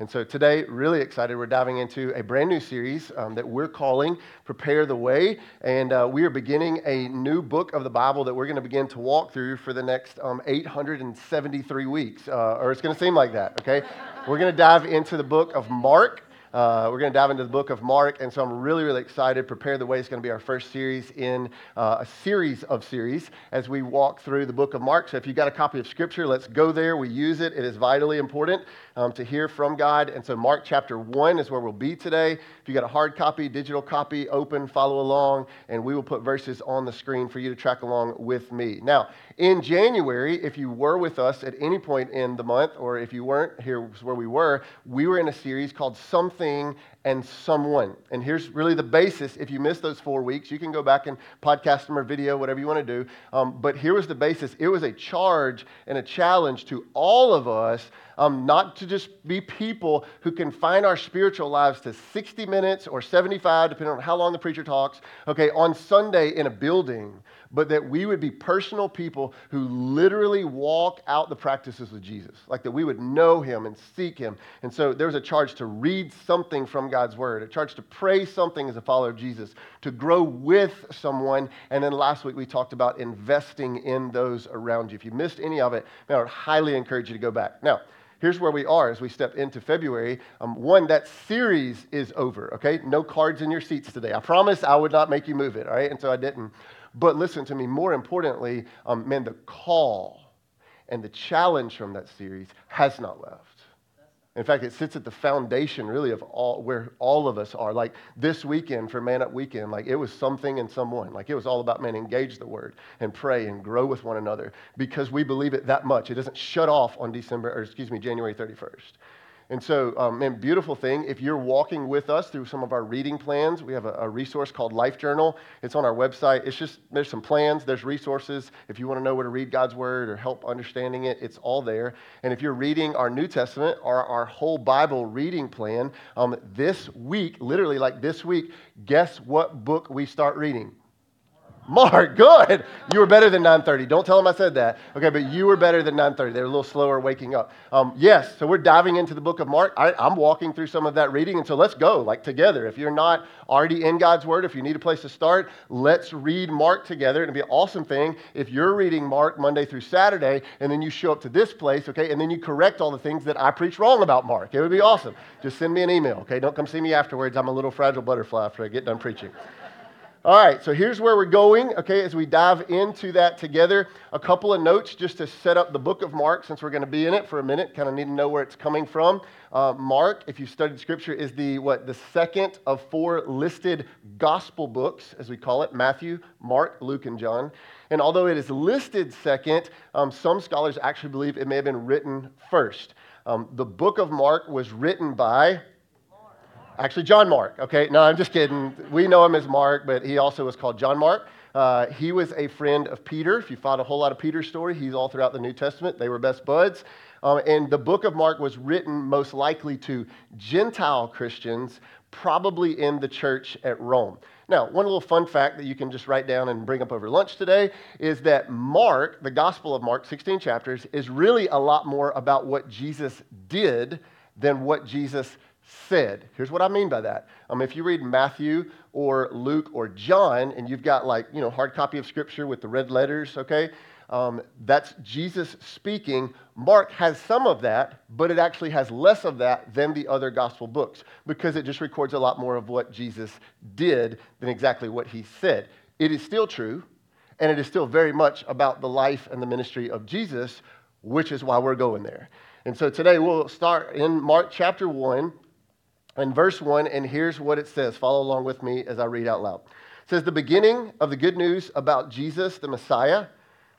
And so today, really excited, we're diving into a brand new series um, that we're calling Prepare the Way. And uh, we are beginning a new book of the Bible that we're going to begin to walk through for the next um, 873 weeks, uh, or it's going to seem like that, okay? we're going to dive into the book of Mark. Uh, we're going to dive into the book of Mark, and so I'm really, really excited. Prepare the Way is going to be our first series in uh, a series of series as we walk through the book of Mark. So if you've got a copy of Scripture, let's go there. We use it, it is vitally important um, to hear from God. And so Mark chapter 1 is where we'll be today. If you got a hard copy, digital copy, open, follow along, and we will put verses on the screen for you to track along with me. Now, in January, if you were with us at any point in the month, or if you weren't, here's where we were, we were in a series called Something and Someone. And here's really the basis. If you missed those four weeks, you can go back and podcast them or video, whatever you want to do. Um, but here was the basis it was a charge and a challenge to all of us um, not to just be people who can find our spiritual lives to 60 minutes or 75, depending on how long the preacher talks, okay, on Sunday in a building but that we would be personal people who literally walk out the practices of Jesus, like that we would know him and seek him. And so there's a charge to read something from God's word, a charge to pray something as a follower of Jesus, to grow with someone. And then last week we talked about investing in those around you. If you missed any of it, man, I would highly encourage you to go back. Now, here's where we are as we step into February. Um, one, that series is over, okay? No cards in your seats today. I promise I would not make you move it, all right? And so I didn't. But listen to me, more importantly, um, man, the call and the challenge from that series has not left. In fact, it sits at the foundation, really, of all where all of us are. Like this weekend for Man Up Weekend, like it was something and someone. Like it was all about man, engage the word and pray and grow with one another because we believe it that much. It doesn't shut off on December, or excuse me, January 31st. And so, um, man, beautiful thing. If you're walking with us through some of our reading plans, we have a, a, resource called Life Journal. It's on our website. It's just, there's some plans, there's resources. If you want to know where to read God's Word or help understanding it, it's all there. And if you're reading our New Testament or our whole Bible reading plan, um, this week, literally like this week, guess what book we start reading? Mark, good. You were better than 9:30. Don't tell them I said that. Okay, but you were better than 9:30. They're a little slower waking up. Um, yes, so we're diving into the book of Mark. I, I'm walking through some of that reading, and so let's go, like together. If you're not already in God's Word, if you need a place to start, let's read Mark together. It'd be an awesome thing if you're reading Mark Monday through Saturday, and then you show up to this place, okay, and then you correct all the things that I preach wrong about Mark. It would be awesome. Just send me an email, okay? Don't come see me afterwards. I'm a little fragile butterfly after I get done preaching. All right, so here's where we're going, okay, as we dive into that together. A couple of notes just to set up the book of Mark, since we're going to be in it for a minute, kind of need to know where it's coming from. Uh, Mark, if you've studied scripture, is the what the second of four listed gospel books, as we call it Matthew, Mark, Luke, and John. And although it is listed second, um, some scholars actually believe it may have been written first. Um, the book of Mark was written by Actually, John Mark. Okay, no, I'm just kidding. We know him as Mark, but he also was called John Mark. Uh, he was a friend of Peter. If you followed a whole lot of Peter's story, he's all throughout the New Testament. They were best buds. Um, and the book of Mark was written most likely to Gentile Christians, probably in the church at Rome. Now, one little fun fact that you can just write down and bring up over lunch today is that Mark, the Gospel of Mark, 16 chapters, is really a lot more about what Jesus did than what Jesus said. Here's what I mean by that. Um, if you read Matthew or Luke or John, and you've got like, you know, hard copy of scripture with the red letters, okay? Um, that's Jesus speaking. Mark has some of that, but it actually has less of that than the other gospel books because it just records a lot more of what Jesus did than exactly what he said. It is still true, and it is still very much about the life and the ministry of Jesus, which is why we're going there. And so today we'll start in Mark chapter 1 in verse 1, and here's what it says. Follow along with me as I read out loud. It says, The beginning of the good news about Jesus, the Messiah,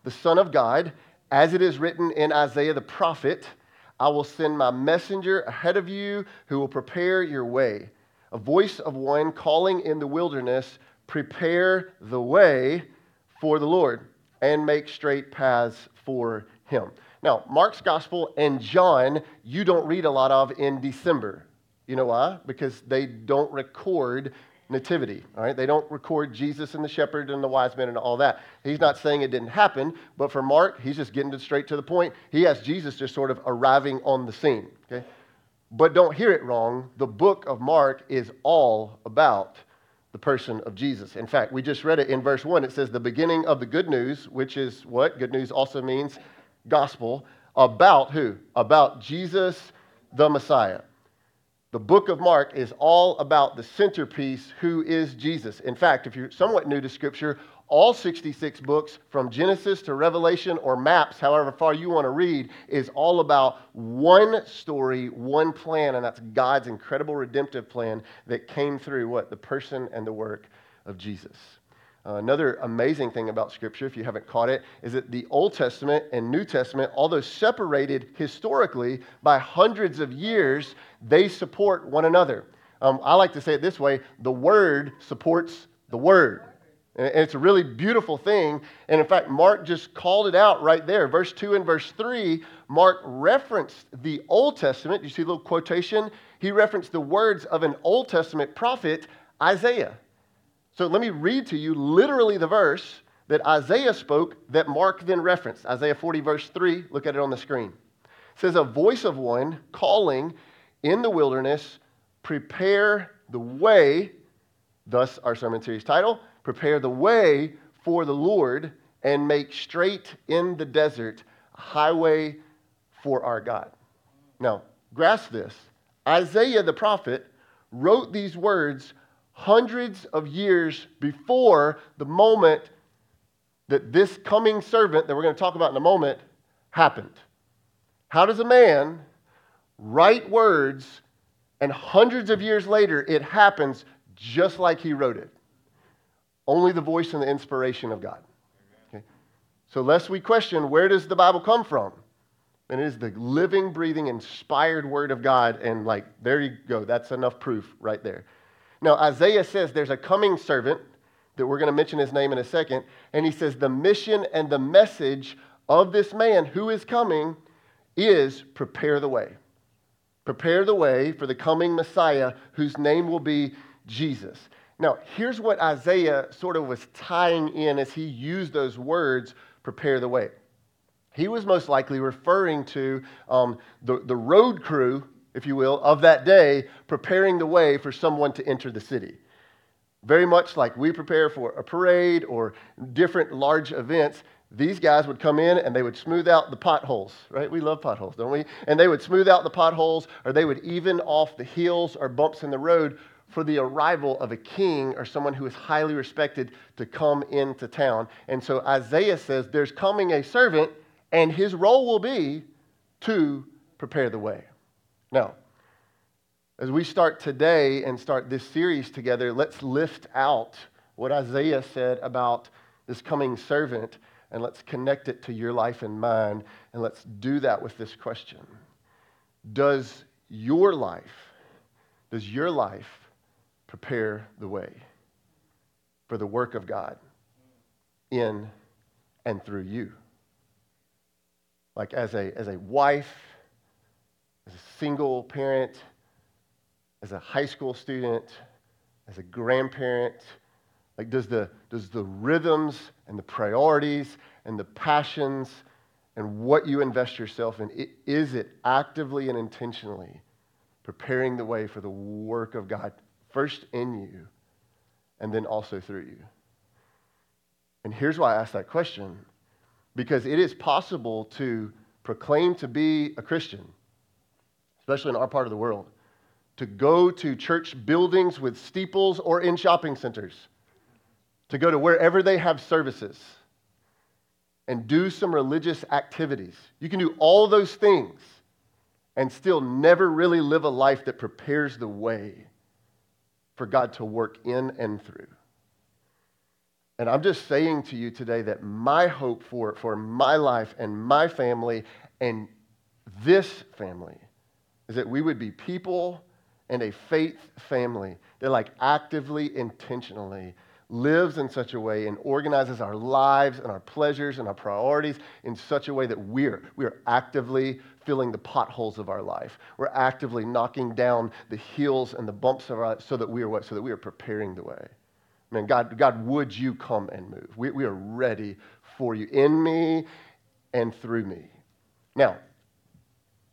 the Son of God, as it is written in Isaiah the prophet, I will send my messenger ahead of you who will prepare your way. A voice of one calling in the wilderness, prepare the way for the Lord and make straight paths for him. Now, Mark's gospel and John, you don't read a lot of in December. You know why? Because they don't record nativity, all right? They don't record Jesus and the shepherd and the wise men and all that. He's not saying it didn't happen, but for Mark, he's just getting it straight to the point. He has Jesus just sort of arriving on the scene, okay? But don't hear it wrong. The book of Mark is all about the person of Jesus. In fact, we just read it in verse 1. It says, The beginning of the good news, which is what? Good news also means gospel. About who? About Jesus the Messiah. The book of Mark is all about the centerpiece, who is Jesus. In fact, if you're somewhat new to Scripture, all 66 books from Genesis to Revelation or maps, however far you want to read, is all about one story, one plan, and that's God's incredible redemptive plan that came through what? The person and the work of Jesus. Uh, another amazing thing about Scripture, if you haven't caught it, is that the Old Testament and New Testament, although separated historically by hundreds of years, they support one another. Um, I like to say it this way the Word supports the Word. And it's a really beautiful thing. And in fact, Mark just called it out right there. Verse 2 and verse 3, Mark referenced the Old Testament. You see a little quotation? He referenced the words of an Old Testament prophet, Isaiah. So let me read to you literally the verse that Isaiah spoke that Mark then referenced. Isaiah 40, verse 3. Look at it on the screen. It says, A voice of one calling in the wilderness, prepare the way, thus our sermon series title, prepare the way for the Lord and make straight in the desert a highway for our God. Now, grasp this. Isaiah the prophet wrote these words hundreds of years before the moment that this coming servant that we're going to talk about in a moment happened. How does a man write words and hundreds of years later it happens just like he wrote it? Only the voice and the inspiration of God. Okay? So, lest we question where does the Bible come from? And it is the living, breathing, inspired word of God. And, like, there you go. That's enough proof right there. Now, Isaiah says there's a coming servant that we're going to mention his name in a second. And he says the mission and the message of this man who is coming is prepare the way. Prepare the way for the coming Messiah whose name will be Jesus. Now, here's what Isaiah sort of was tying in as he used those words prepare the way. He was most likely referring to um, the, the road crew if you will, of that day, preparing the way for someone to enter the city. Very much like we prepare for a parade or different large events, these guys would come in and they would smooth out the potholes, right? We love potholes, don't we? And they would smooth out the potholes or they would even off the hills or bumps in the road for the arrival of a king or someone who is highly respected to come into town. And so Isaiah says there's coming a servant and his role will be to prepare the way. Now, as we start today and start this series together, let's lift out what Isaiah said about this coming servant and let's connect it to your life and mine. And let's do that with this question Does your life, does your life prepare the way for the work of God in and through you? Like as a, as a wife, as a single parent, as a high school student, as a grandparent? Like, does the, does the rhythms and the priorities and the passions and what you invest yourself in, is it actively and intentionally preparing the way for the work of God, first in you and then also through you? And here's why I ask that question because it is possible to proclaim to be a Christian especially in our part of the world, to go to church buildings with steeples or in shopping centers, to go to wherever they have services and do some religious activities. You can do all those things and still never really live a life that prepares the way for God to work in and through. And I'm just saying to you today that my hope for, for my life and my family and this family is that we would be people and a faith family that, like, actively, intentionally lives in such a way and organizes our lives and our pleasures and our priorities in such a way that we're, we're actively filling the potholes of our life. We're actively knocking down the hills and the bumps of our life so that we are what? So that we are preparing the way. Man, God, God, would you come and move? We, we are ready for you in me and through me. Now,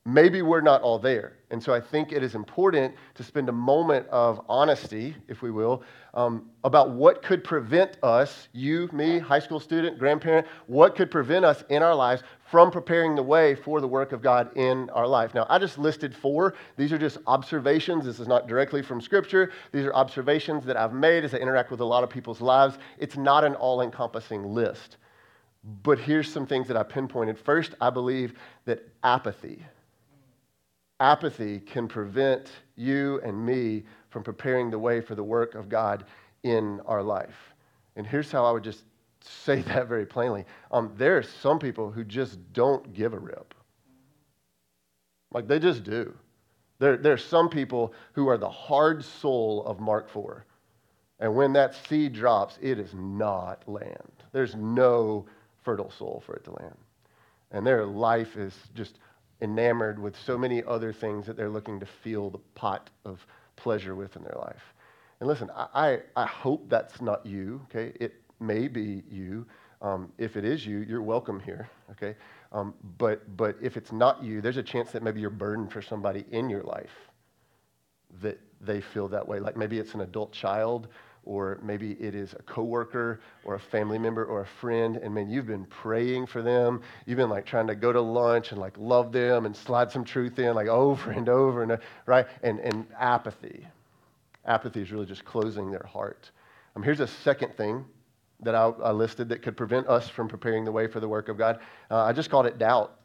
maybe we're not all there. And so I think it is important to spend a moment of honesty, if we will, um, about what could prevent us, you, me, high school student, grandparent, what could prevent us in our lives from preparing the way for the work of God in our life. Now, I just listed four. These are just observations. This is not directly from Scripture. These are observations that I've made as I interact with a lot of people's lives. It's not an all encompassing list. But here's some things that I pinpointed. First, I believe that apathy, apathy can prevent you and me from preparing the way for the work of God in our life. And here's how I would just say that very plainly. Um, there are some people who just don't give a rip. Like they just do. There, there are some people who are the hard soul of Mark 4. And when that seed drops, it is not land. There's no fertile soil for it to land. And their life is just enamored with so many other things that they're looking to fill the pot of pleasure with in their life. And listen, I, I hope that's not you, okay? It may be you. Um, if it is you, you're welcome here, okay? Um, but, but if it's not you, there's a chance that maybe you're burdened for somebody in your life that they feel that way. Like maybe it's an adult child or maybe it is a coworker or a family member or a friend and man you've been praying for them. You've been like trying to go to lunch and like love them and slide some truth in like over and over and right? And and apathy. Apathy is really just closing their heart. Um, here's a second thing that I, I, listed that could prevent us from preparing the way for the work of god. Uh, i just called it doubt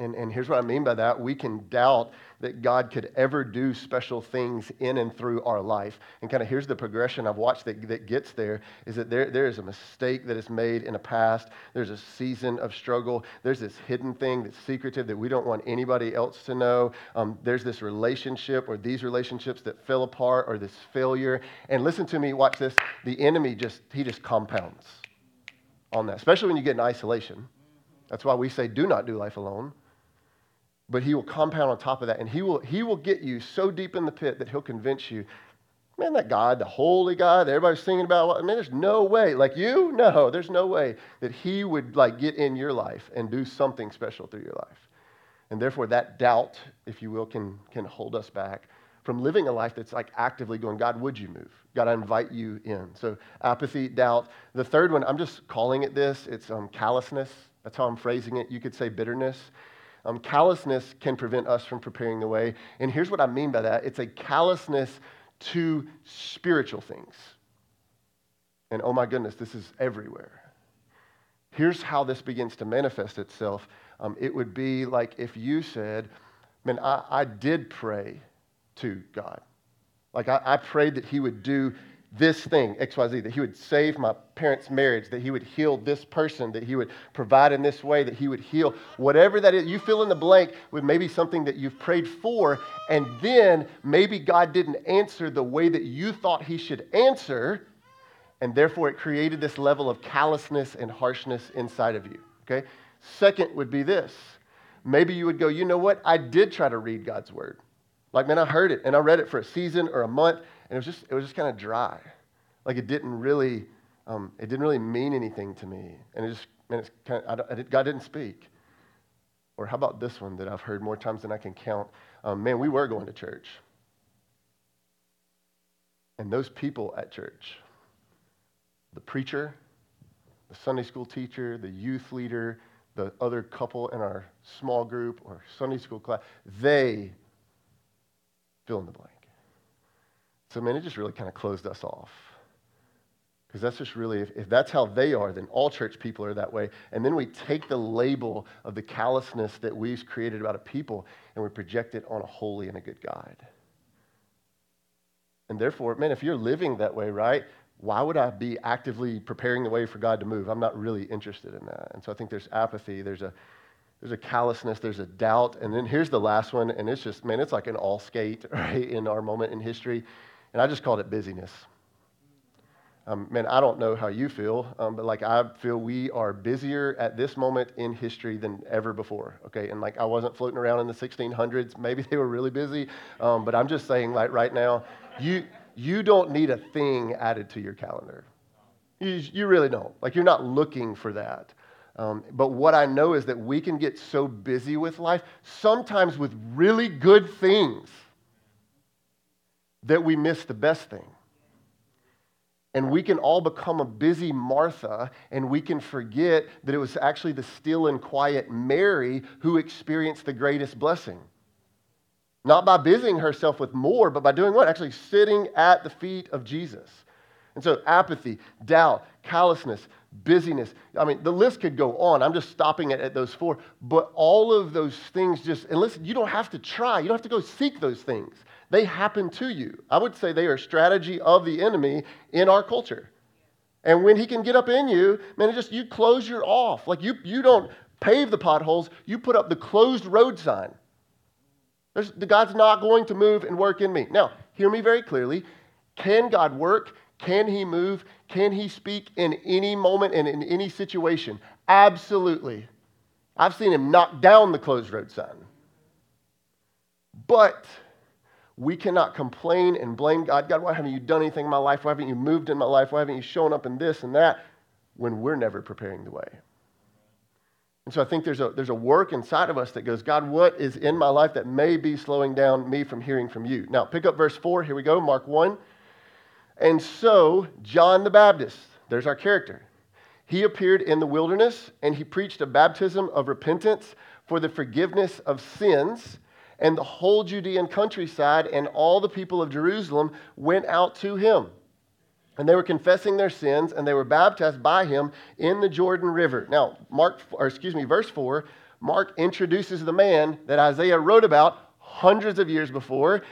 and, and here's what I mean by that. We can doubt that God could ever do special things in and through our life. And kind of here's the progression I've watched that, that gets there is that there, there is a mistake that is made in the past. There's a season of struggle. There's this hidden thing that's secretive that we don't want anybody else to know. Um, there's this relationship or these relationships that fell apart or this failure. And listen to me, watch this. The enemy just, he just compounds on that, especially when you get in isolation. That's why we say do not do life alone but he will compound on top of that and he will, he will get you so deep in the pit that he'll convince you man that god the holy god everybody's singing about man there's no way like you no there's no way that he would like get in your life and do something special through your life. And therefore that doubt if you will can, can hold us back from living a life that's like actively going god would you move? God i invite you in. So apathy doubt. The third one i'm just calling it this it's um, callousness. That's how i'm phrasing it. You could say bitterness um, callousness can prevent us from preparing the way. And here's what I mean by that it's a callousness to spiritual things. And oh my goodness, this is everywhere. Here's how this begins to manifest itself um, it would be like if you said, Man, I, I did pray to God. Like I, I prayed that He would do this thing, XYZ, that he would save my parents' marriage, that he would heal this person, that he would provide in this way, that he would heal whatever that is. You fill in the blank with maybe something that you've prayed for, and then maybe God didn't answer the way that you thought he should answer, and therefore it created this level of callousness and harshness inside of you. Okay? Second would be this. Maybe you would go, you know what? I did try to read God's word. Like, man, I heard it and I read it for a season or a month and it was just, it was just kind of dry. Like it didn't really, um, it didn't really mean anything to me. And it just, man, it's kind of, I, I did, God didn't speak. Or how about this one that I've heard more times than I can count? Um, man, we were going to church. And those people at church, the preacher, the Sunday school teacher, the youth leader, the other couple in our small group or Sunday school class, they fill in the blank. So, man, it just really kind of closed us off. Because that's just really, if, if, that's how they are, then all church people are that way. And then we take the label of the callousness that we've created about a people and we project it on a holy and a good God. And therefore, man, if you're living that way, right, why would I be actively preparing the way for God to move? I'm not really interested in that. And so I think there's apathy, there's a, there's a callousness, there's a doubt. And then here's the last one, and it's just, man, it's like an all skate, right, in our moment in history. And I just called it busyness. Um, man, I don't know how you feel, um, but like I feel we are busier at this moment in history than ever before. Okay, and like I wasn't floating around in the 1600s. Maybe they were really busy, um, but I'm just saying, like right now, you you don't need a thing added to your calendar. You, you really don't. Like you're not looking for that. Um, but what I know is that we can get so busy with life, sometimes with really good things, that we miss the best thing. And we can all become a busy Martha, and we can forget that it was actually the still and quiet Mary who experienced the greatest blessing. Not by busying herself with more, but by doing what? Actually sitting at the feet of Jesus. And so, apathy, doubt, callousness, busyness. I mean, the list could go on. I'm just stopping it at those four. But all of those things just, and listen, you don't have to try. You don't have to go seek those things. They happen to you. I would say they are strategy of the enemy in our culture. And when he can get up in you, man, just you close your off. Like you, you don't pave the potholes, you put up the closed road sign. There's, the God's not going to move and work in me. Now, hear me very clearly. Can God work? Can he move? Can he speak in any moment and in any situation? Absolutely. I've seen him knock down the closed road sign. But we cannot complain and blame God. God, why haven't you done anything in my life? Why haven't you moved in my life? Why haven't you shown up in this and that when we're never preparing the way? And so I think there's a, there's a work inside of us that goes, God, what is in my life that may be slowing down me from hearing from you? Now, pick up verse 4. Here we go, Mark 1. And so, John the Baptist, there's our character. He appeared in the wilderness and he preached a baptism of repentance for the forgiveness of sins and the whole Judean countryside and all the people of Jerusalem went out to him. And they were confessing their sins and they were baptized by him in the Jordan River. Now, Mark or excuse me, verse 4, Mark introduces the man that Isaiah wrote about hundreds of years before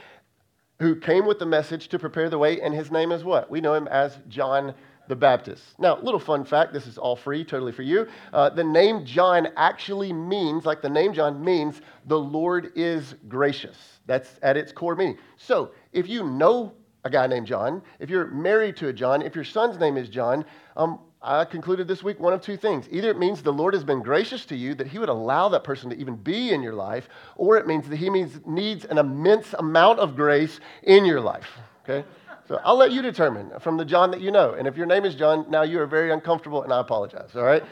who came with the message to prepare the way and his name is what? We know him as John the Baptist. Now, little fun fact this is all free, totally for you. Uh, the name John actually means, like the name John means, the Lord is gracious. That's at its core meaning. So, if you know a guy named John, if you're married to a John, if your son's name is John, um, I concluded this week one of two things. Either it means the Lord has been gracious to you, that He would allow that person to even be in your life, or it means that He means, needs an immense amount of grace in your life. Okay? So I'll let you determine from the John that you know. And if your name is John, now you are very uncomfortable, and I apologize, all right?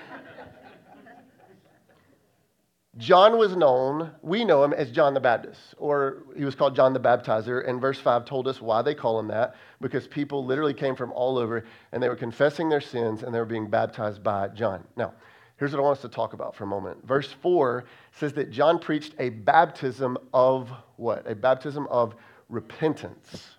John was known, we know him as John the Baptist, or he was called John the Baptizer. And verse 5 told us why they call him that, because people literally came from all over and they were confessing their sins and they were being baptized by John. Now, here's what I want us to talk about for a moment. Verse 4 says that John preached a baptism of what? A baptism of repentance.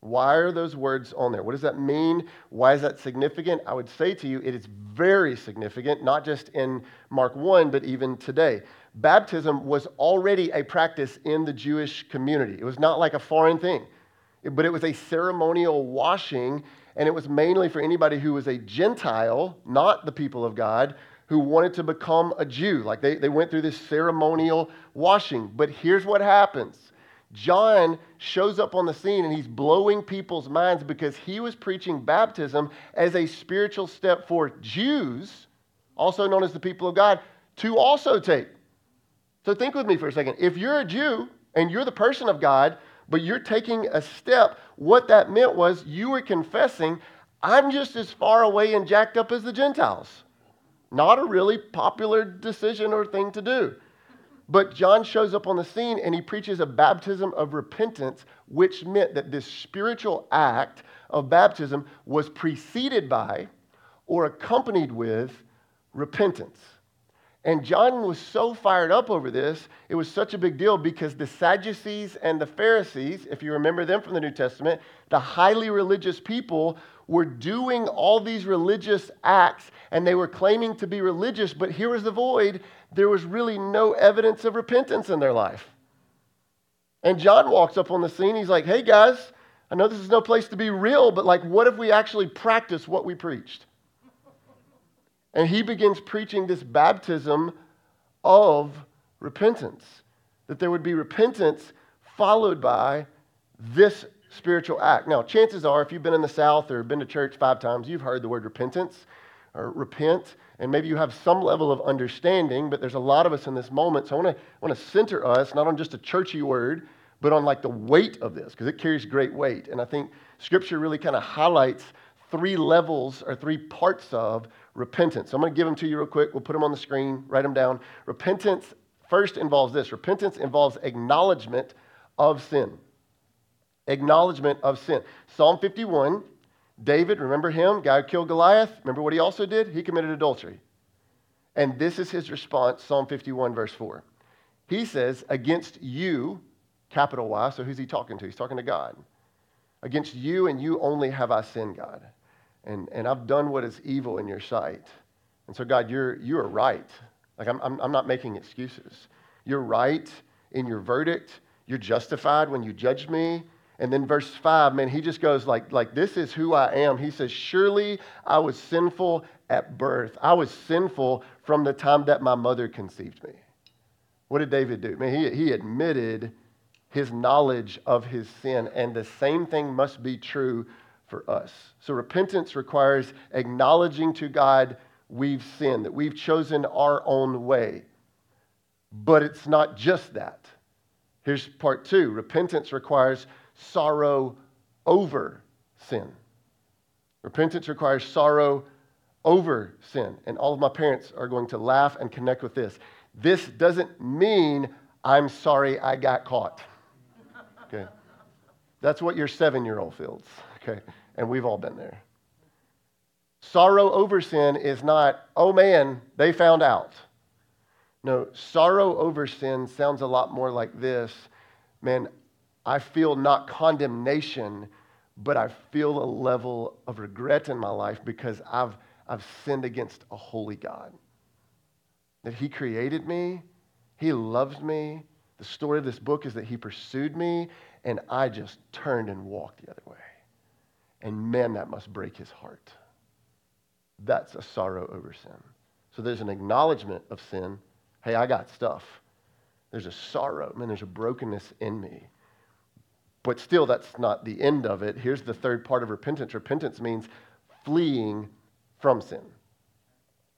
Why are those words on there? What does that mean? Why is that significant? I would say to you, it is very significant, not just in Mark 1, but even today. Baptism was already a practice in the Jewish community, it was not like a foreign thing, but it was a ceremonial washing, and it was mainly for anybody who was a Gentile, not the people of God, who wanted to become a Jew. Like they, they went through this ceremonial washing. But here's what happens John shows up on the scene and he's blowing people's minds because he was preaching baptism as a spiritual step for Jews, also known as the people of God, to also take. So think with me for a second. If you're a Jew and you're the person of God, but you're taking a step, what that meant was you were confessing, I'm just as far away and jacked up as the Gentiles. Not a really popular decision or thing to do. But John shows up on the scene and he preaches a baptism of repentance, which meant that this spiritual act of baptism was preceded by or accompanied with repentance. And John was so fired up over this, it was such a big deal because the Sadducees and the Pharisees, if you remember them from the New Testament, the highly religious people were doing all these religious acts and they were claiming to be religious, but here was the void there was really no evidence of repentance in their life. And John walks up on the scene. He's like, hey guys, I know this is no place to be real, but like, what if we actually practice what we preached? And he begins preaching this baptism of repentance, that there would be repentance followed by this spiritual act. Now, chances are, if you've been in the South or been to church five times, you've heard the word repentance or repent and maybe you have some level of understanding, but there's a lot of us in this moment. So I want to want to center us not on just a churchy word, but on like the weight of this because it carries great weight. And I think Scripture really kind of highlights three levels or three parts of repentance. So I'm going to give them to you real quick. We'll put them on the screen, write them down. Repentance first involves this repentance involves acknowledgement of sin. Acknowledgement of sin. Psalm 51, David, remember him? Guy who killed Goliath. Remember what he also did? He committed adultery. And this is his response, Psalm 51, verse 4. He says, Against you, capital Y, so who's he talking to? He's talking to God. Against you and you only have I sinned, God. And, and I've done what is evil in your sight. And so, God, you're, you are right. Like, I'm, I'm, I'm not making excuses. You're right in your verdict. You're justified when you judge me. And then verse 5, man, he just goes like, like, this is who I am. He says, Surely I was sinful at birth. I was sinful from the time that my mother conceived me. What did David do? Man, he, he admitted his knowledge of his sin, and the same thing must be true for us. So repentance requires acknowledging to God we've sinned, that we've chosen our own way. But it's not just that. Here's part two repentance requires sorrow over sin. Repentance requires sorrow over sin. And all of my parents are going to laugh and connect with this. This doesn't mean I'm sorry I got caught. Okay. That's what your seven year old feels. Okay. And we've all been there. Sorrow over sin is not, oh man, they found out. No, sorrow over sin sounds a lot more like this man, I feel not condemnation, but I feel a level of regret in my life because I've, I've sinned against a holy God. That He created me, He loves me. The story of this book is that He pursued me, and I just turned and walked the other way. And man, that must break His heart. That's a sorrow over sin. So there's an acknowledgement of sin. Hey, I got stuff. There's a sorrow. Man, there's a brokenness in me. But still, that's not the end of it. Here's the third part of repentance repentance means fleeing from sin.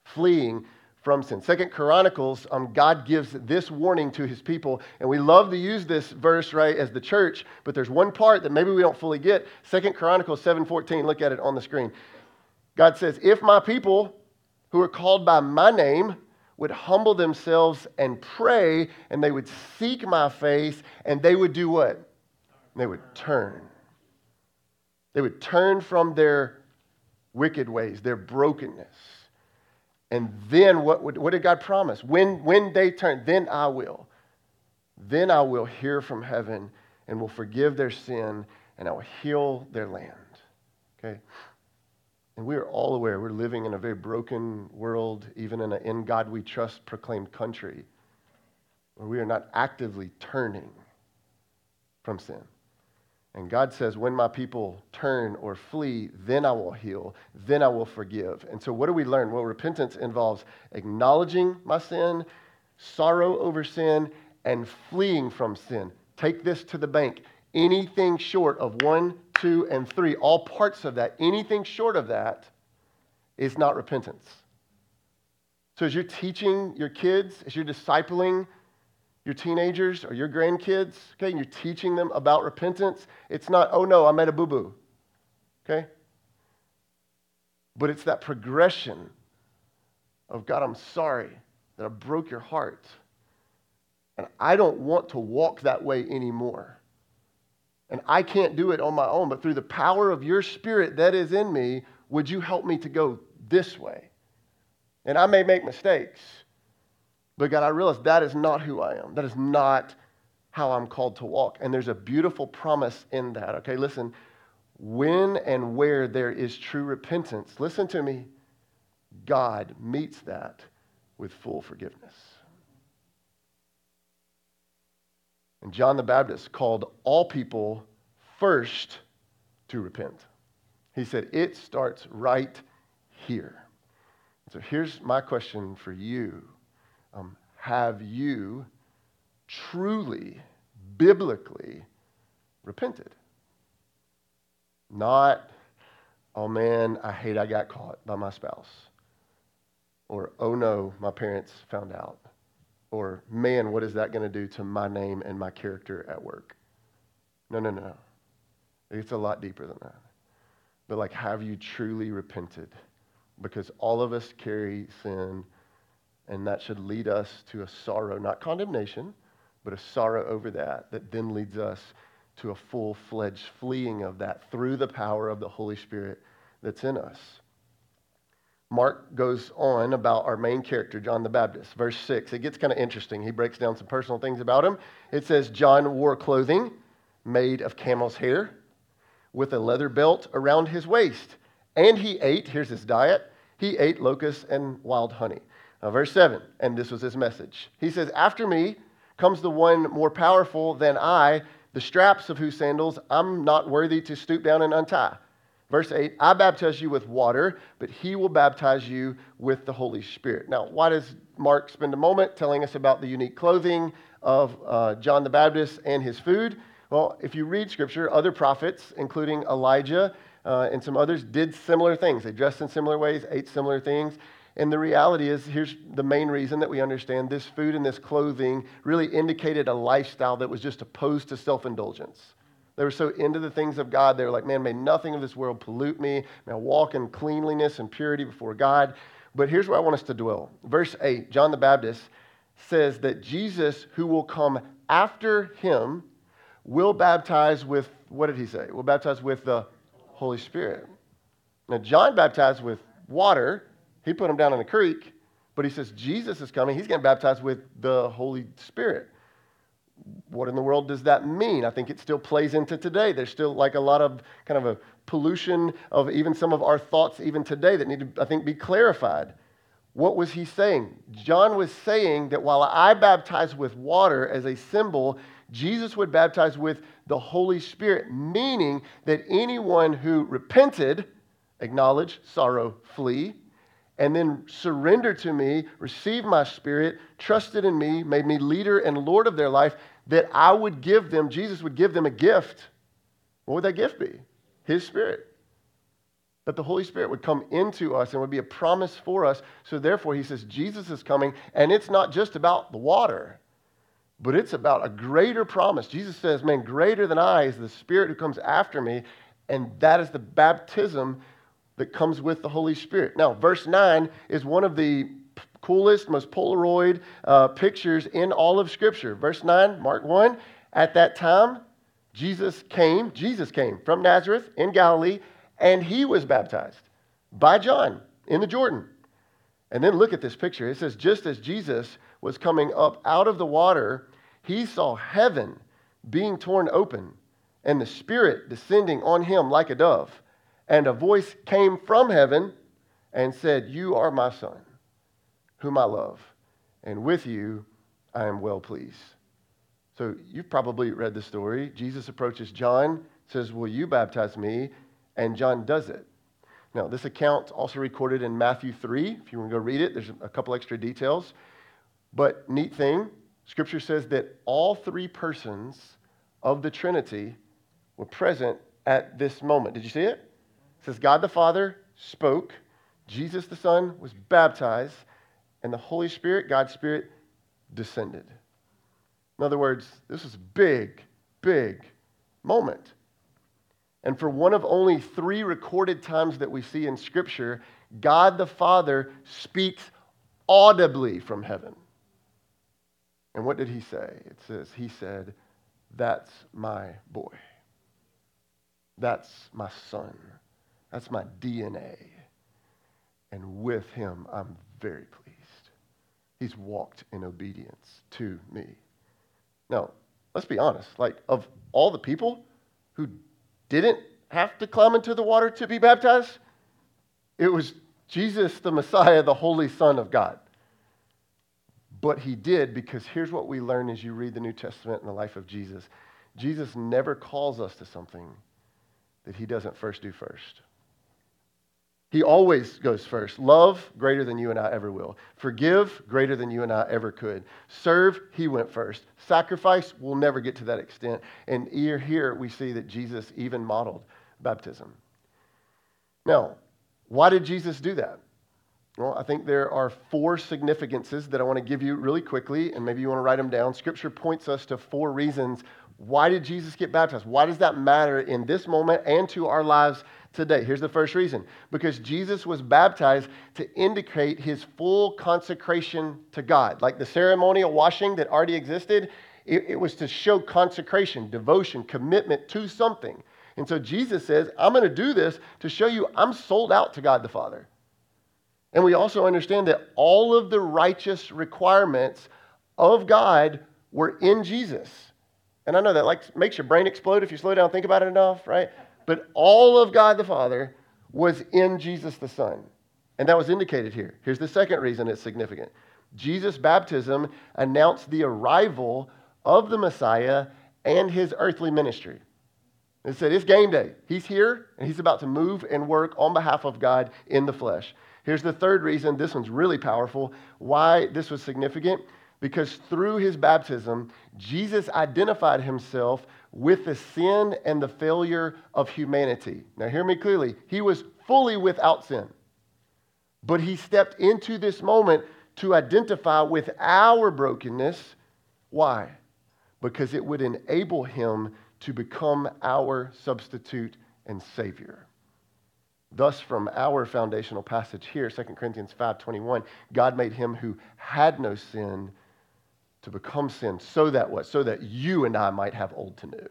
Fleeing from sin. Second Chronicles, um, God gives this warning to his people, and we love to use this verse right as the church, but there's one part that maybe we don't fully get. Second Chronicles 7:14, look at it on the screen. God says, If my people who are called by my name would humble themselves and pray, and they would seek my face, and they would do what? They would turn. They would turn from their wicked ways, their brokenness. And then what, would, what did God promise? When, when they turn, then I will. Then I will hear from heaven and will forgive their sin and I will heal their land. Okay? And we are all aware we're living in a very broken world, even in an in God we trust proclaimed country, where we are not actively turning from sin. And God says, when my people turn or flee, then I will heal, then I will forgive. And so, what do we learn? Well, repentance involves acknowledging my sin, sorrow over sin, and fleeing from sin. Take this to the bank. Anything short of one, two, and three, all parts of that, anything short of that is not repentance. So as you're teaching your kids, as you're discipling your teenagers or your grandkids, okay, and you're teaching them about repentance, it's not, oh no, I made a boo boo, okay? But it's that progression of God, I'm sorry that I broke your heart. And I don't want to walk that way anymore. And I can't do it on my own, but through the power of your spirit that is in me, would you help me to go this way? And I may make mistakes, but God, I realize that is not who I am. That is not how I'm called to walk. And there's a beautiful promise in that. Okay, listen, when and where there is true repentance, listen to me, God meets that with full forgiveness. And John the Baptist called all people first to repent. He said, It starts right here. So here's my question for you um, Have you truly, biblically repented? Not, oh man, I hate I got caught by my spouse. Or, oh no, my parents found out or man, what is that going to do to my name and my character at work? No, no, no. It's a lot deeper than that. but like, have you truly repented? Because all of us carry sin, and that should lead us to a sorrow, not condemnation, but a sorrow over that, that then leads us to a full fledged fleeing of that through the power of the Holy Spirit that's in us. Mark goes on about our main character, John the Baptist. Verse 6, it gets kind of interesting. He breaks down some personal things about him. It says, John wore clothing made of camel's hair with a leather belt around his waist. And he ate, here's his diet, he ate locusts and wild honey. Now, verse 7, and this was his message. He says, After me comes the one more powerful than I, the straps of whose sandals I'm not worthy to stoop down and untie. Verse 8, I baptize you with water, but he will baptize you with the Holy Spirit. Now, why does Mark spend a moment telling us about the unique clothing of uh, John the Baptist and his food? Well, if you read scripture, other prophets, including Elijah uh, and some others, did similar things. They dressed in similar ways, ate similar things. And the reality is, here's the main reason that we understand this food and this clothing really indicated a lifestyle that was just opposed to self indulgence. They were so into the things of God, they were like, man, may nothing of this world pollute me. May I walk in cleanliness and purity before God. But here's where I want us to dwell. Verse 8, John the Baptist says that Jesus, who will come after him, will baptize with, what did he say? Will baptize with the Holy Spirit. Now, John baptized with water. He put him down in a creek. But he says Jesus is coming. He's getting baptized with the Holy Spirit. What in the world does that mean? I think it still plays into today. There's still like a lot of kind of a pollution of even some of our thoughts even today that need to, I think, be clarified. What was he saying? John was saying that while I baptize with water as a symbol, Jesus would baptize with the Holy Spirit, meaning that anyone who repented, acknowledge, sorrow, flee, and then surrendered to me, received my spirit, trusted in me, made me leader and Lord of their life, that I would give them, Jesus would give them a gift. What would that gift be? His spirit. That the Holy Spirit would come into us and would be a promise for us. So therefore, he says, Jesus is coming, and it's not just about the water but it's about a greater promise. Jesus says, Man, greater than I is the Spirit who comes after me, and that is the baptism that comes with the Holy Spirit. Now, verse 9 is one of the coolest, most Polaroid uh, pictures in all of Scripture. Verse 9, Mark 1, at that time, Jesus came, Jesus came from Nazareth in Galilee, and he was baptized by John in the Jordan. And then look at this picture. It says, just as Jesus was coming up out of the water, he saw heaven being torn open and the Spirit descending on him like a dove. And a voice came from heaven and said, You are my Son, whom I love, and with you I am well pleased. So you've probably read the story. Jesus approaches John, says, Will you baptize me? And John does it. Now, this account also recorded in Matthew 3. If you want to go read it, there's a couple extra details. But neat thing, Scripture says that all three persons of the Trinity were present at this moment. Did you see it? Says God the Father spoke, Jesus the Son was baptized, and the Holy Spirit, God's Spirit, descended. In other words, this is a big, big moment. And for one of only three recorded times that we see in Scripture, God the Father speaks audibly from heaven. And what did he say? It says, He said, That's my boy. That's my son. That's my DNA. And with him, I'm very pleased. He's walked in obedience to me. Now, let's be honest. Like, of all the people who didn't have to climb into the water to be baptized, it was Jesus, the Messiah, the Holy Son of God. But he did because here's what we learn as you read the New Testament and the life of Jesus Jesus never calls us to something that he doesn't first do first. He always goes first. Love greater than you and I ever will. Forgive greater than you and I ever could. Serve, he went first. Sacrifice, we'll never get to that extent. And here, here we see that Jesus even modeled baptism. Now, why did Jesus do that? Well, I think there are four significances that I want to give you really quickly, and maybe you want to write them down. Scripture points us to four reasons Why did Jesus get baptized? Why does that matter in this moment and to our lives today? Here's the first reason because Jesus was baptized to indicate his full consecration to God. Like the ceremonial washing that already existed, it, it was to show consecration, devotion, commitment to something. And so Jesus says, I'm going to do this to show you I'm sold out to God the Father. And we also understand that all of the righteous requirements of God were in Jesus. And I know that like makes your brain explode if you slow down and think about it enough, right? But all of God the Father was in Jesus the Son. And that was indicated here. Here's the second reason it's significant. Jesus' baptism announced the arrival of the Messiah and his earthly ministry. It said, It's game day. He's here and he's about to move and work on behalf of God in the flesh. Here's the third reason this one's really powerful why this was significant. Because through his baptism, Jesus identified himself with the sin and the failure of humanity. Now, hear me clearly. He was fully without sin, but he stepped into this moment to identify with our brokenness. Why? Because it would enable him to become our substitute and Savior. Thus, from our foundational passage here, 2 Corinthians 5:21, God made him who had no sin to become sin so that what? So that you and I might have old to new.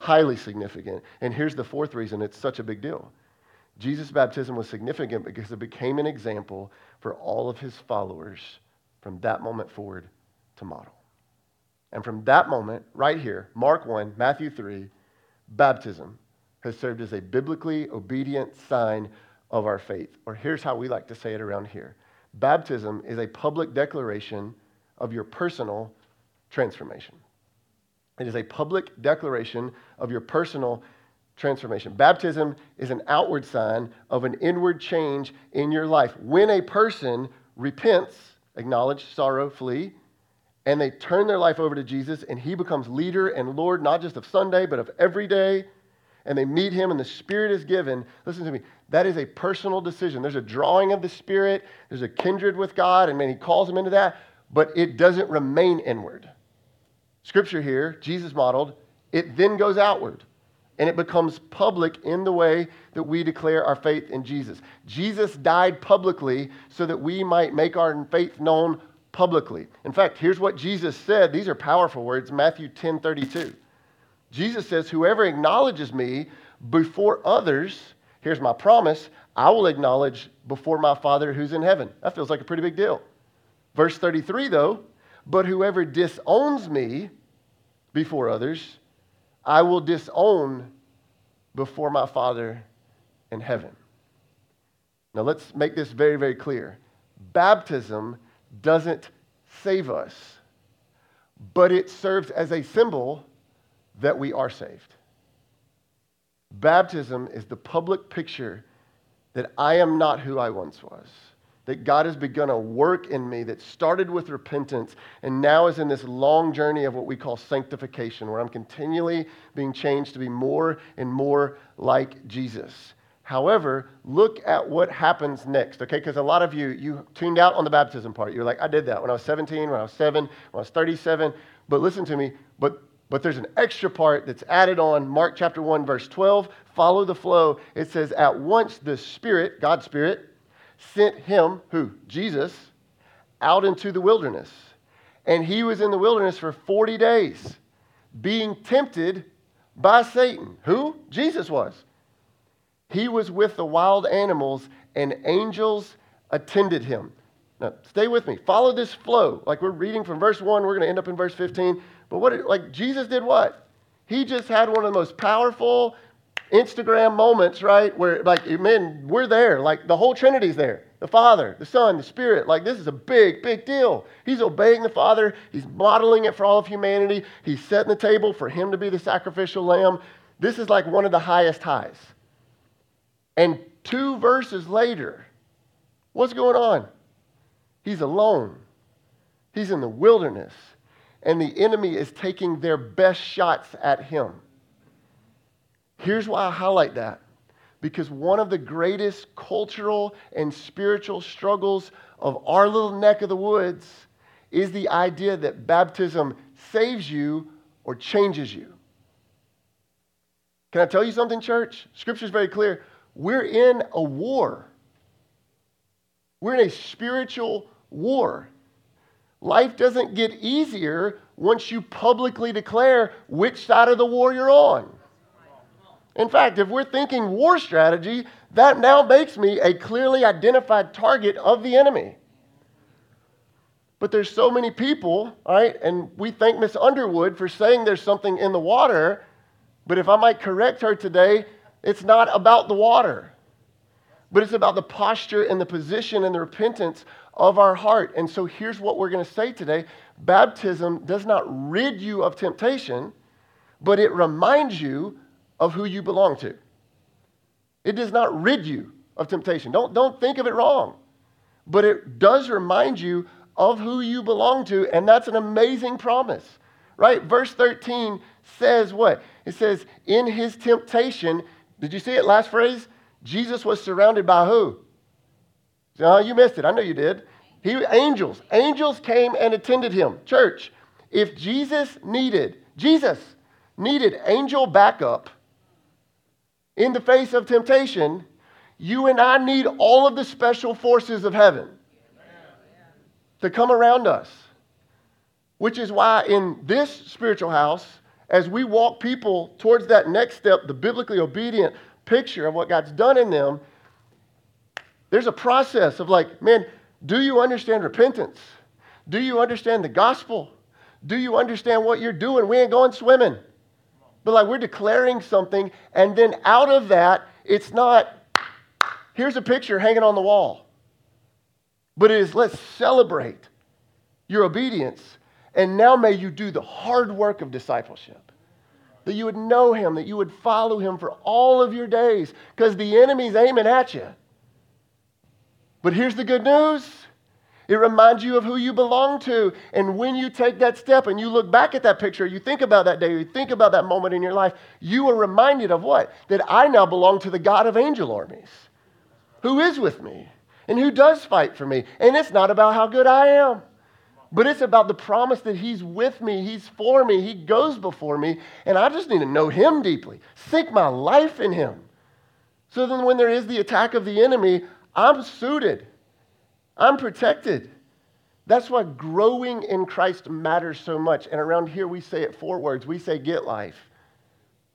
Highly significant. And here's the fourth reason it's such a big deal. Jesus' baptism was significant because it became an example for all of his followers from that moment forward to model. And from that moment, right here, Mark 1, Matthew 3, baptism has served as a biblically obedient sign of our faith. Or here's how we like to say it around here baptism is a public declaration of your personal transformation. It is a public declaration of your personal transformation. Baptism is an outward sign of an inward change in your life. When a person repents, acknowledge sorrow, flee, and they turn their life over to Jesus, and He becomes leader and Lord, not just of Sunday, but of every day, and they meet Him, and the Spirit is given, listen to me, that is a personal decision. There's a drawing of the Spirit, there's a kindred with God, and man, He calls them into that, but it doesn't remain inward. Scripture here, Jesus modeled, it then goes outward and it becomes public in the way that we declare our faith in Jesus. Jesus died publicly so that we might make our faith known publicly. In fact, here's what Jesus said. These are powerful words Matthew 10 32. Jesus says, Whoever acknowledges me before others, here's my promise, I will acknowledge before my Father who's in heaven. That feels like a pretty big deal. Verse 33, though, but whoever disowns me before others, I will disown before my Father in heaven. Now, let's make this very, very clear. Baptism doesn't save us, but it serves as a symbol that we are saved. Baptism is the public picture that I am not who I once was. That God has begun a work in me that started with repentance and now is in this long journey of what we call sanctification, where I'm continually being changed to be more and more like Jesus. However, look at what happens next, okay? Because a lot of you, you tuned out on the baptism part. You're like, I did that when I was 17, when I was 7, when I was 37. But listen to me, but, but there's an extra part that's added on Mark chapter 1, verse 12. Follow the flow. It says, At once the Spirit, God's Spirit, sent him, who? Jesus, out into the wilderness. And he was in the wilderness for 40 days, being tempted by Satan. Who? Jesus was. He was with the wild animals, and angels attended him. Now, stay with me. Follow this flow. Like we're reading from verse 1, we're going to end up in verse 15. But what, like Jesus did what? He just had one of the most powerful Instagram moments, right? Where, like, man, we're there. Like, the whole Trinity's there the Father, the Son, the Spirit. Like, this is a big, big deal. He's obeying the Father, He's modeling it for all of humanity. He's setting the table for Him to be the sacrificial lamb. This is like one of the highest highs. And two verses later, what's going on? He's alone. He's in the wilderness. And the enemy is taking their best shots at him. Here's why I highlight that. Because one of the greatest cultural and spiritual struggles of our little neck of the woods is the idea that baptism saves you or changes you. Can I tell you something, church? Scripture is very clear. We're in a war. We're in a spiritual war. Life doesn't get easier once you publicly declare which side of the war you're on. In fact, if we're thinking war strategy, that now makes me a clearly identified target of the enemy. But there's so many people, right? And we thank Miss Underwood for saying there's something in the water. But if I might correct her today, it's not about the water, but it's about the posture and the position and the repentance of our heart. And so here's what we're going to say today baptism does not rid you of temptation, but it reminds you of who you belong to. It does not rid you of temptation. Don't, don't think of it wrong. But it does remind you of who you belong to, and that's an amazing promise, right? Verse 13 says what? It says, In his temptation, did you see it last phrase? Jesus was surrounded by who? Oh, you missed it. I know you did. He angels. Angels came and attended him. Church, if Jesus needed, Jesus needed angel backup in the face of temptation, you and I need all of the special forces of heaven to come around us. Which is why in this spiritual house, as we walk people towards that next step, the biblically obedient picture of what God's done in them, there's a process of like, man, do you understand repentance? Do you understand the gospel? Do you understand what you're doing? We ain't going swimming. But like we're declaring something, and then out of that, it's not, here's a picture hanging on the wall. But it is, let's celebrate your obedience. And now may you do the hard work of discipleship. That you would know him, that you would follow him for all of your days, because the enemy's aiming at you. But here's the good news it reminds you of who you belong to. And when you take that step and you look back at that picture, you think about that day, you think about that moment in your life, you are reminded of what? That I now belong to the God of angel armies who is with me and who does fight for me. And it's not about how good I am, but it's about the promise that He's with me, He's for me, He goes before me, and I just need to know Him deeply, sink my life in Him. So then, when there is the attack of the enemy, I'm suited. I'm protected. That's why growing in Christ matters so much. And around here, we say it four words we say, get life.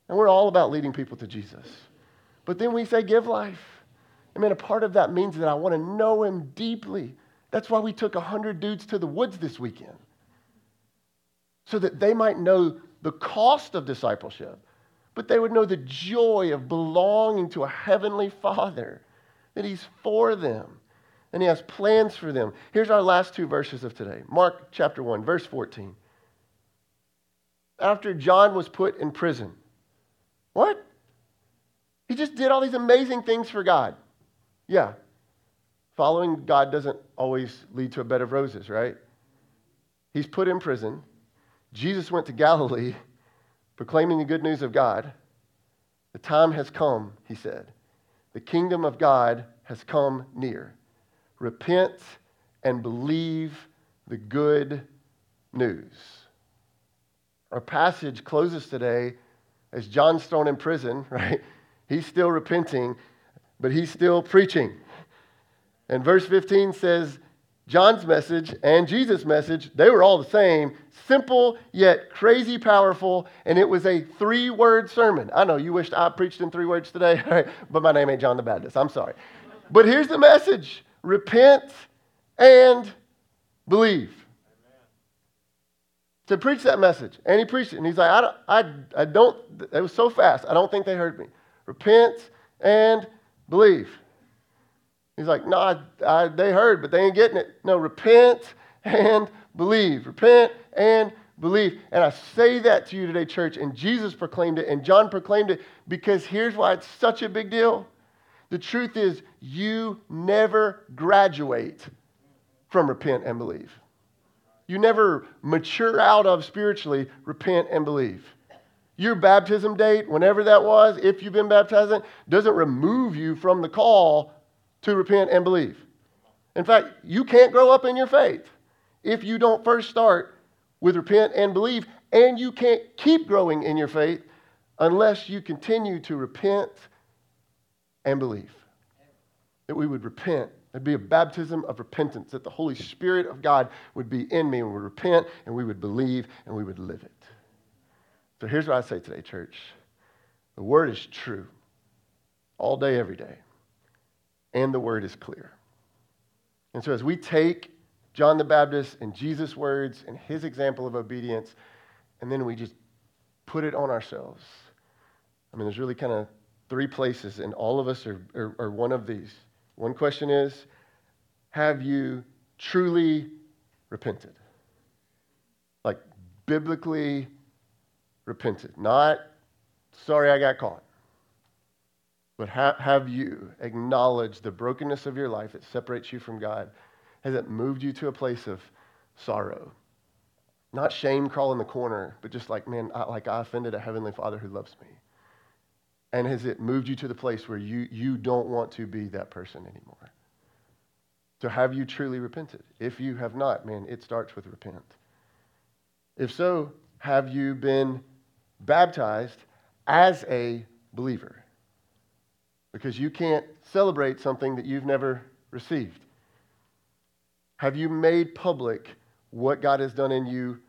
And we're all about leading people to Jesus. But then we say, give life. I mean, a part of that means that I want to know him deeply. That's why we took 100 dudes to the woods this weekend, so that they might know the cost of discipleship, but they would know the joy of belonging to a heavenly Father, that he's for them and he has plans for them. Here's our last two verses of today Mark chapter 1, verse 14. After John was put in prison, what? He just did all these amazing things for God. Yeah. Following God doesn't always lead to a bed of roses, right? He's put in prison. Jesus went to Galilee proclaiming the good news of God. The time has come, he said. The kingdom of God has come near repent and believe the good news. Our passage closes today as John's thrown in prison, right? He's still repenting, but he's still preaching. And verse 15 says, John's message and Jesus' message, they were all the same, simple yet crazy powerful, and it was a three word sermon. I know you wished I preached in three words today, but my name ain't John the Baptist. I'm sorry. But here's the message repent, and believe. To preach that message. And he preached it. And he's like, I don't, I, I don't, it was so fast. I don't think they heard me. Repent and believe. He's like, no, I, I, they heard, but they ain't getting it. No, repent and believe. Repent and believe. And I say that to you today, church. And Jesus proclaimed it, and John proclaimed it because here's why it's such a big deal. The truth is, you never graduate from repent and believe. You never mature out of spiritually repent and believe. Your baptism date, whenever that was, if you've been baptized, doesn't remove you from the call to repent and believe. In fact, you can't grow up in your faith if you don't first start with repent and believe, and you can't keep growing in your faith unless you continue to repent and believe. That we would repent. There'd be a baptism of repentance, that the Holy Spirit of God would be in me and would repent and we would believe and we would live it. So here's what I say today, church the word is true all day, every day, and the word is clear. And so as we take John the Baptist and Jesus' words and his example of obedience, and then we just put it on ourselves. I mean, there's really kind of three places, and all of us are, are, are one of these. One question is Have you truly repented? Like biblically repented. Not, sorry, I got caught. But ha- have you acknowledged the brokenness of your life that separates you from God? Has it moved you to a place of sorrow? Not shame crawl in the corner, but just like, man, I, like I offended a heavenly Father who loves me. And has it moved you to the place where you, you don't want to be that person anymore? So have you truly repented? If you have not, man, it starts with repent. If so, have you been baptized as a believer? Because you can't celebrate something that you've never received. Have you made public what God has done in you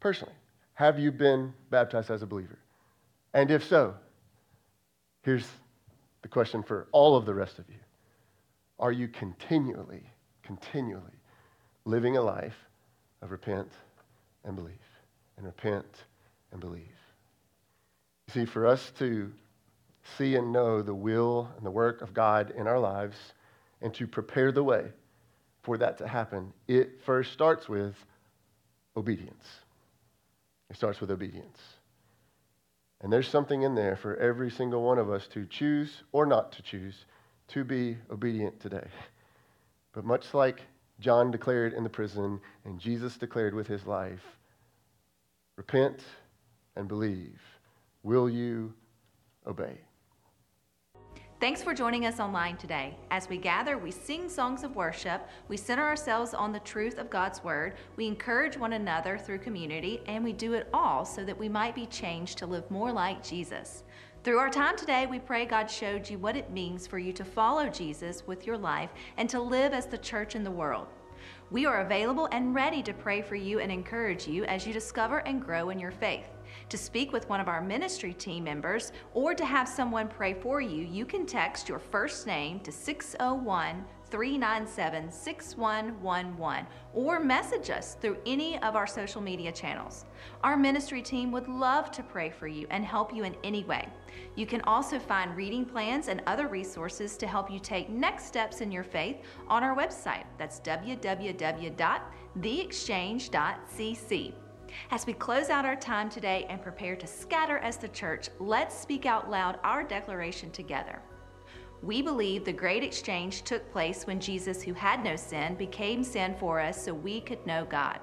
personally? Have you been baptized as a believer? And if so, here's the question for all of the rest of you Are you continually, continually living a life of repent and believe? And repent and believe. You see, for us to see and know the will and the work of God in our lives and to prepare the way for that to happen, it first starts with obedience. It starts with obedience. And there's something in there for every single one of us to choose or not to choose to be obedient today. But much like John declared in the prison and Jesus declared with his life, repent and believe. Will you obey? Thanks for joining us online today. As we gather, we sing songs of worship, we center ourselves on the truth of God's Word, we encourage one another through community, and we do it all so that we might be changed to live more like Jesus. Through our time today, we pray God showed you what it means for you to follow Jesus with your life and to live as the church in the world. We are available and ready to pray for you and encourage you as you discover and grow in your faith. To speak with one of our ministry team members or to have someone pray for you, you can text your first name to 601 397 6111 or message us through any of our social media channels. Our ministry team would love to pray for you and help you in any way. You can also find reading plans and other resources to help you take next steps in your faith on our website. That's www.theexchange.cc. As we close out our time today and prepare to scatter as the church, let's speak out loud our declaration together. We believe the great exchange took place when Jesus, who had no sin, became sin for us so we could know God.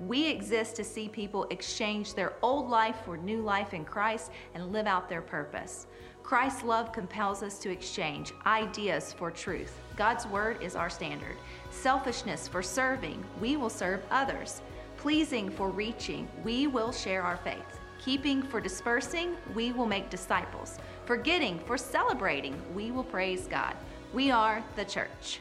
We exist to see people exchange their old life for new life in Christ and live out their purpose. Christ's love compels us to exchange ideas for truth. God's word is our standard. Selfishness for serving, we will serve others. Pleasing for reaching, we will share our faith. Keeping for dispersing, we will make disciples. Forgetting for celebrating, we will praise God. We are the church.